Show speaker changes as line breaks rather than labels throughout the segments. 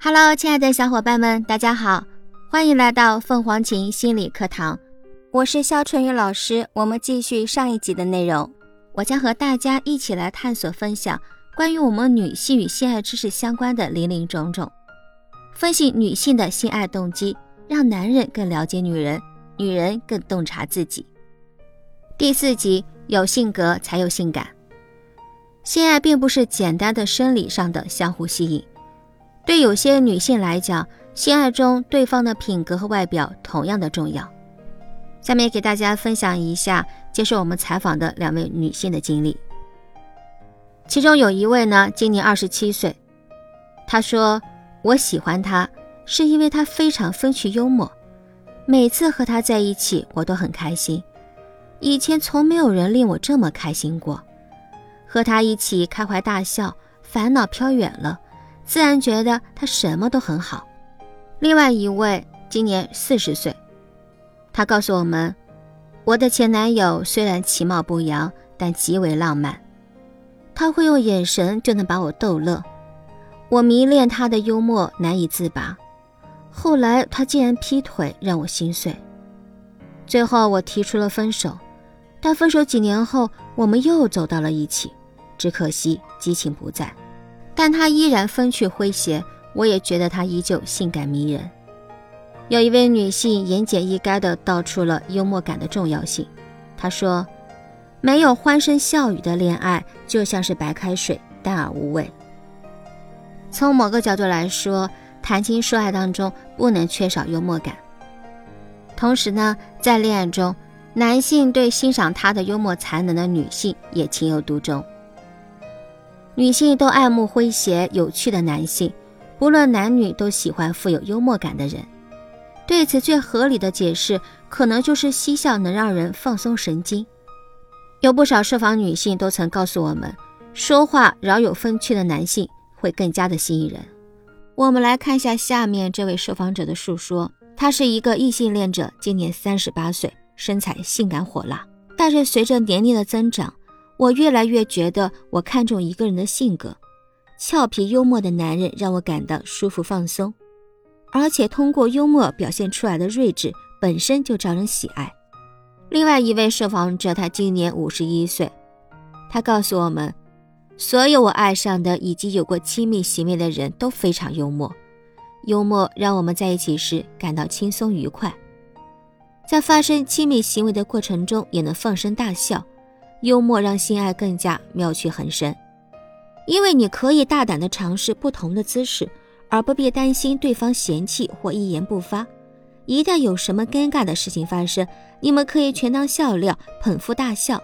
Hello，亲爱的小伙伴们，大家好，欢迎来到凤凰琴心理课堂，我是肖春雨老师。我们继续上一集的内容，我将和大家一起来探索分享关于我们女性与性爱知识相关的林林种种，分析女性的性爱动机，让男人更了解女人，女人更洞察自己。第四集，有性格才有性感，性爱并不是简单的生理上的相互吸引。对有些女性来讲，性爱中对方的品格和外表同样的重要。下面给大家分享一下接受我们采访的两位女性的经历。其中有一位呢，今年二十七岁，她说：“我喜欢他，是因为他非常风趣幽默，每次和他在一起，我都很开心。以前从没有人令我这么开心过，和他一起开怀大笑，烦恼飘远了。”自然觉得他什么都很好。另外一位今年四十岁，他告诉我们：“我的前男友虽然其貌不扬，但极为浪漫。他会用眼神就能把我逗乐，我迷恋他的幽默难以自拔。后来他竟然劈腿，让我心碎。最后我提出了分手，但分手几年后，我们又走到了一起，只可惜激情不在。”但他依然风趣诙谐，我也觉得他依旧性感迷人。有一位女性言简意赅地道出了幽默感的重要性。她说：“没有欢声笑语的恋爱就像是白开水，淡而无味。”从某个角度来说，谈情说爱当中不能缺少幽默感。同时呢，在恋爱中，男性对欣赏他的幽默才能的女性也情有独钟。女性都爱慕诙谐有趣的男性，不论男女都喜欢富有幽默感的人。对此最合理的解释，可能就是嬉笑能让人放松神经。有不少受访女性都曾告诉我们，说话饶有风趣的男性会更加的吸引人。我们来看一下下面这位受访者的述说，他是一个异性恋者，今年三十八岁，身材性感火辣，但是随着年龄的增长。我越来越觉得，我看重一个人的性格，俏皮幽默的男人让我感到舒服放松，而且通过幽默表现出来的睿智本身就招人喜爱。另外一位受访者，他今年五十一岁，他告诉我们，所有我爱上的以及有过亲密行为的人都非常幽默，幽默让我们在一起时感到轻松愉快，在发生亲密行为的过程中也能放声大笑。幽默让性爱更加妙趣横生，因为你可以大胆地尝试不同的姿势，而不必担心对方嫌弃或一言不发。一旦有什么尴尬的事情发生，你们可以全当笑料，捧腹大笑。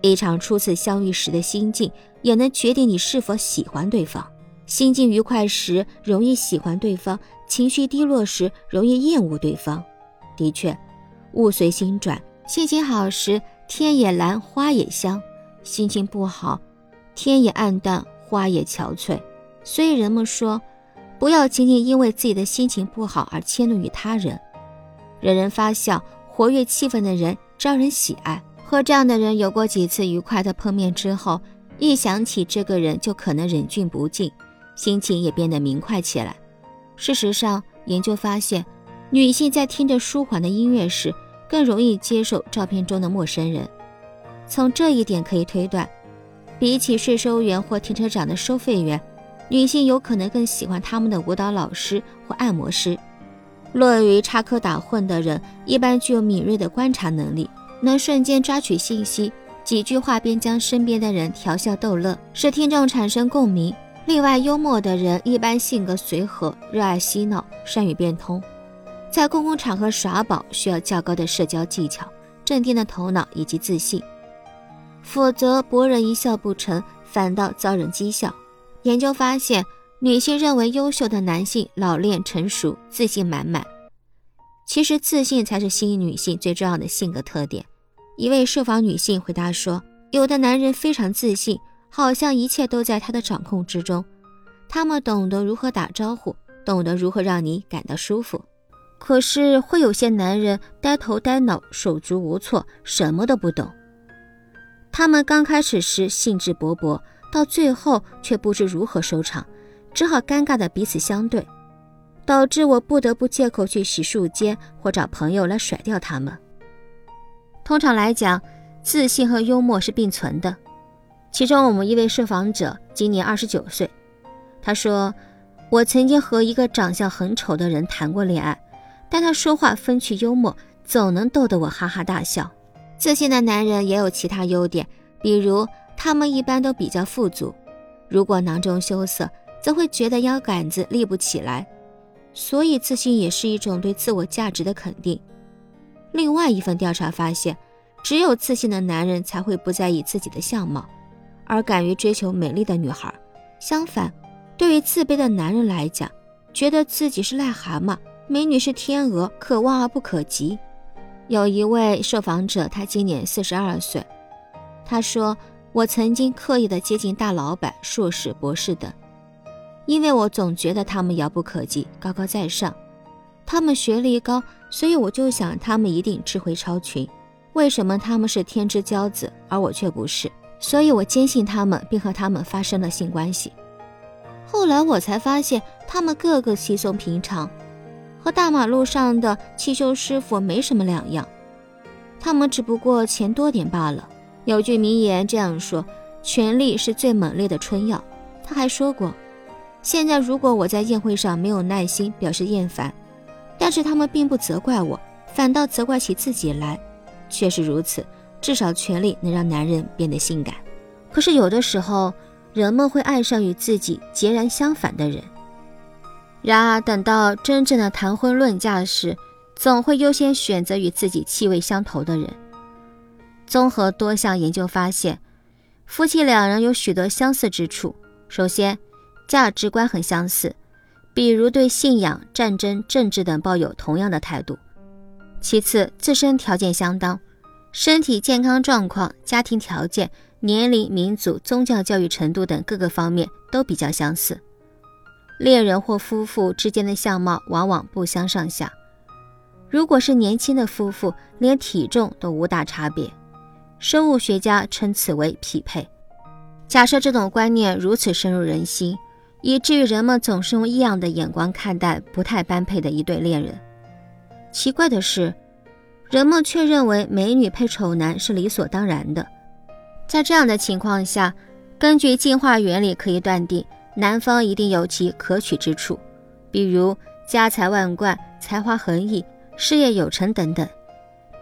一场初次相遇时的心境，也能决定你是否喜欢对方。心境愉快时容易喜欢对方，情绪低落时容易厌恶对方。的确，物随心转，心情好时。天也蓝，花也香；心情不好，天也暗淡，花也憔悴。所以人们说，不要仅仅因为自己的心情不好而迁怒于他人。惹人发笑、活跃气氛的人招人喜爱。和这样的人有过几次愉快的碰面之后，一想起这个人就可能忍俊不禁，心情也变得明快起来。事实上，研究发现，女性在听着舒缓的音乐时，更容易接受照片中的陌生人。从这一点可以推断，比起税收员或停车场的收费员，女性有可能更喜欢他们的舞蹈老师或按摩师。乐于插科打诨的人一般具有敏锐的观察能力，能瞬间抓取信息，几句话便将身边的人调笑逗乐，使听众产生共鸣。另外，幽默的人一般性格随和，热爱嬉闹，善于变通。在公共场合耍宝需要较高的社交技巧、镇定的头脑以及自信，否则博人一笑不成，反倒遭人讥笑。研究发现，女性认为优秀的男性老练成熟、自信满满。其实，自信才是吸引女性最重要的性格特点。一位受访女性回答说：“有的男人非常自信，好像一切都在他的掌控之中。他们懂得如何打招呼，懂得如何让你感到舒服。”可是会有些男人呆头呆脑、手足无措，什么都不懂。他们刚开始时兴致勃勃，到最后却不知如何收场，只好尴尬的彼此相对，导致我不得不借口去洗漱间或找朋友来甩掉他们。通常来讲，自信和幽默是并存的。其中，我们一位受访者今年二十九岁，他说：“我曾经和一个长相很丑的人谈过恋爱，但他说话风趣幽默，总能逗得我哈哈大笑。”自信的男人也有其他优点，比如他们一般都比较富足，如果囊中羞涩，则会觉得腰杆子立不起来。所以，自信也是一种对自我价值的肯定。另外一份调查发现，只有自信的男人才会不在意自己的相貌。而敢于追求美丽的女孩，相反，对于自卑的男人来讲，觉得自己是癞蛤蟆，美女是天鹅，可望而不可及。有一位受访者，他今年四十二岁，他说：“我曾经刻意的接近大老板、硕士、博士等，因为我总觉得他们遥不可及，高高在上。他们学历高，所以我就想他们一定智慧超群。为什么他们是天之骄子，而我却不是？”所以我坚信他们，并和他们发生了性关系。后来我才发现，他们个个稀松平常，和大马路上的汽修师傅没什么两样。他们只不过钱多点罢了。有句名言这样说：“权力是最猛烈的春药。”他还说过：“现在如果我在宴会上没有耐心，表示厌烦，但是他们并不责怪我，反倒责怪起自己来。确实如此。”至少，权力能让男人变得性感。可是，有的时候，人们会爱上与自己截然相反的人。然而，等到真正的谈婚论嫁时，总会优先选择与自己气味相投的人。综合多项研究发现，夫妻两人有许多相似之处。首先，价值观很相似，比如对信仰、战争、政治等抱有同样的态度。其次，自身条件相当。身体健康状况、家庭条件、年龄、民族、宗教教育程度等各个方面都比较相似。恋人或夫妇之间的相貌往往不相上下。如果是年轻的夫妇，连体重都无大差别。生物学家称此为匹配。假设这种观念如此深入人心，以至于人们总是用异样的眼光看待不太般配的一对恋人。奇怪的是。人们却认为美女配丑男是理所当然的。在这样的情况下，根据进化原理可以断定，男方一定有其可取之处，比如家财万贯、才华横溢、事业有成等等。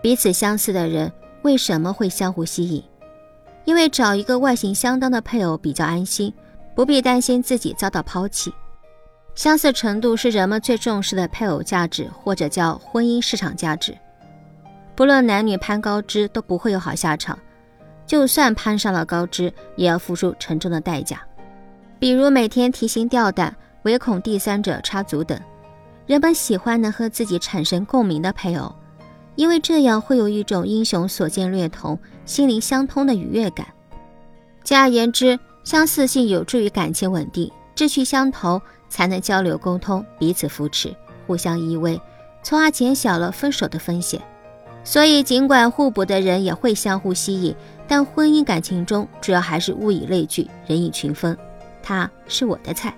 彼此相似的人为什么会相互吸引？因为找一个外形相当的配偶比较安心，不必担心自己遭到抛弃。相似程度是人们最重视的配偶价值，或者叫婚姻市场价值。不论男女攀高枝都不会有好下场，就算攀上了高枝，也要付出沉重的代价，比如每天提心吊胆，唯恐第三者插足等。人们喜欢能和自己产生共鸣的配偶，因为这样会有一种英雄所见略同、心灵相通的愉悦感。简而言之，相似性有助于感情稳定，志趣相投才能交流沟通，彼此扶持，互相依偎，从而减小了分手的风险。所以，尽管互补的人也会相互吸引，但婚姻感情中主要还是物以类聚，人以群分。他是我的菜。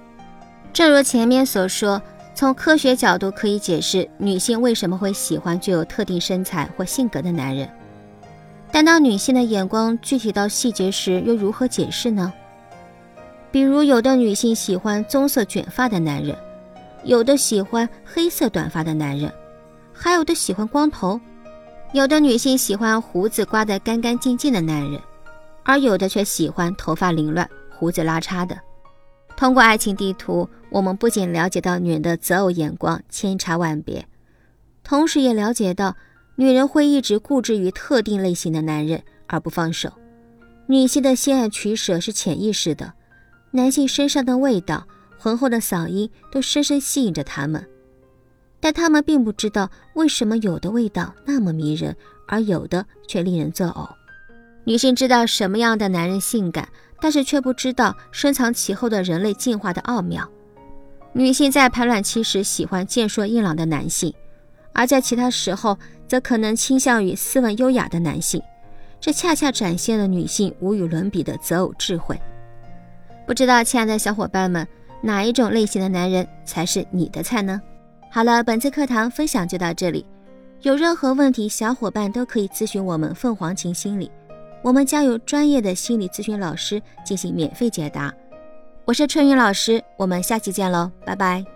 正如前面所说，从科学角度可以解释女性为什么会喜欢具有特定身材或性格的男人。但当女性的眼光具体到细节时，又如何解释呢？比如，有的女性喜欢棕色卷发的男人，有的喜欢黑色短发的男人，还有的喜欢光头。有的女性喜欢胡子刮得干干净净的男人，而有的却喜欢头发凌乱、胡子拉碴的。通过爱情地图，我们不仅了解到女人的择偶眼光千差万别，同时也了解到女人会一直固执于特定类型的男人而不放手。女性的性爱取舍是潜意识的，男性身上的味道、浑厚的嗓音都深深吸引着他们。但他们并不知道为什么有的味道那么迷人，而有的却令人作呕。女性知道什么样的男人性感，但是却不知道深藏其后的人类进化的奥妙。女性在排卵期时喜欢健硕硬朗的男性，而在其他时候则可能倾向于斯文优雅的男性。这恰恰展现了女性无与伦比的择偶智慧。不知道，亲爱的小伙伴们，哪一种类型的男人才是你的菜呢？好了，本次课堂分享就到这里。有任何问题，小伙伴都可以咨询我们凤凰情心理，我们将有专业的心理咨询老师进行免费解答。我是春雨老师，我们下期见喽，拜拜。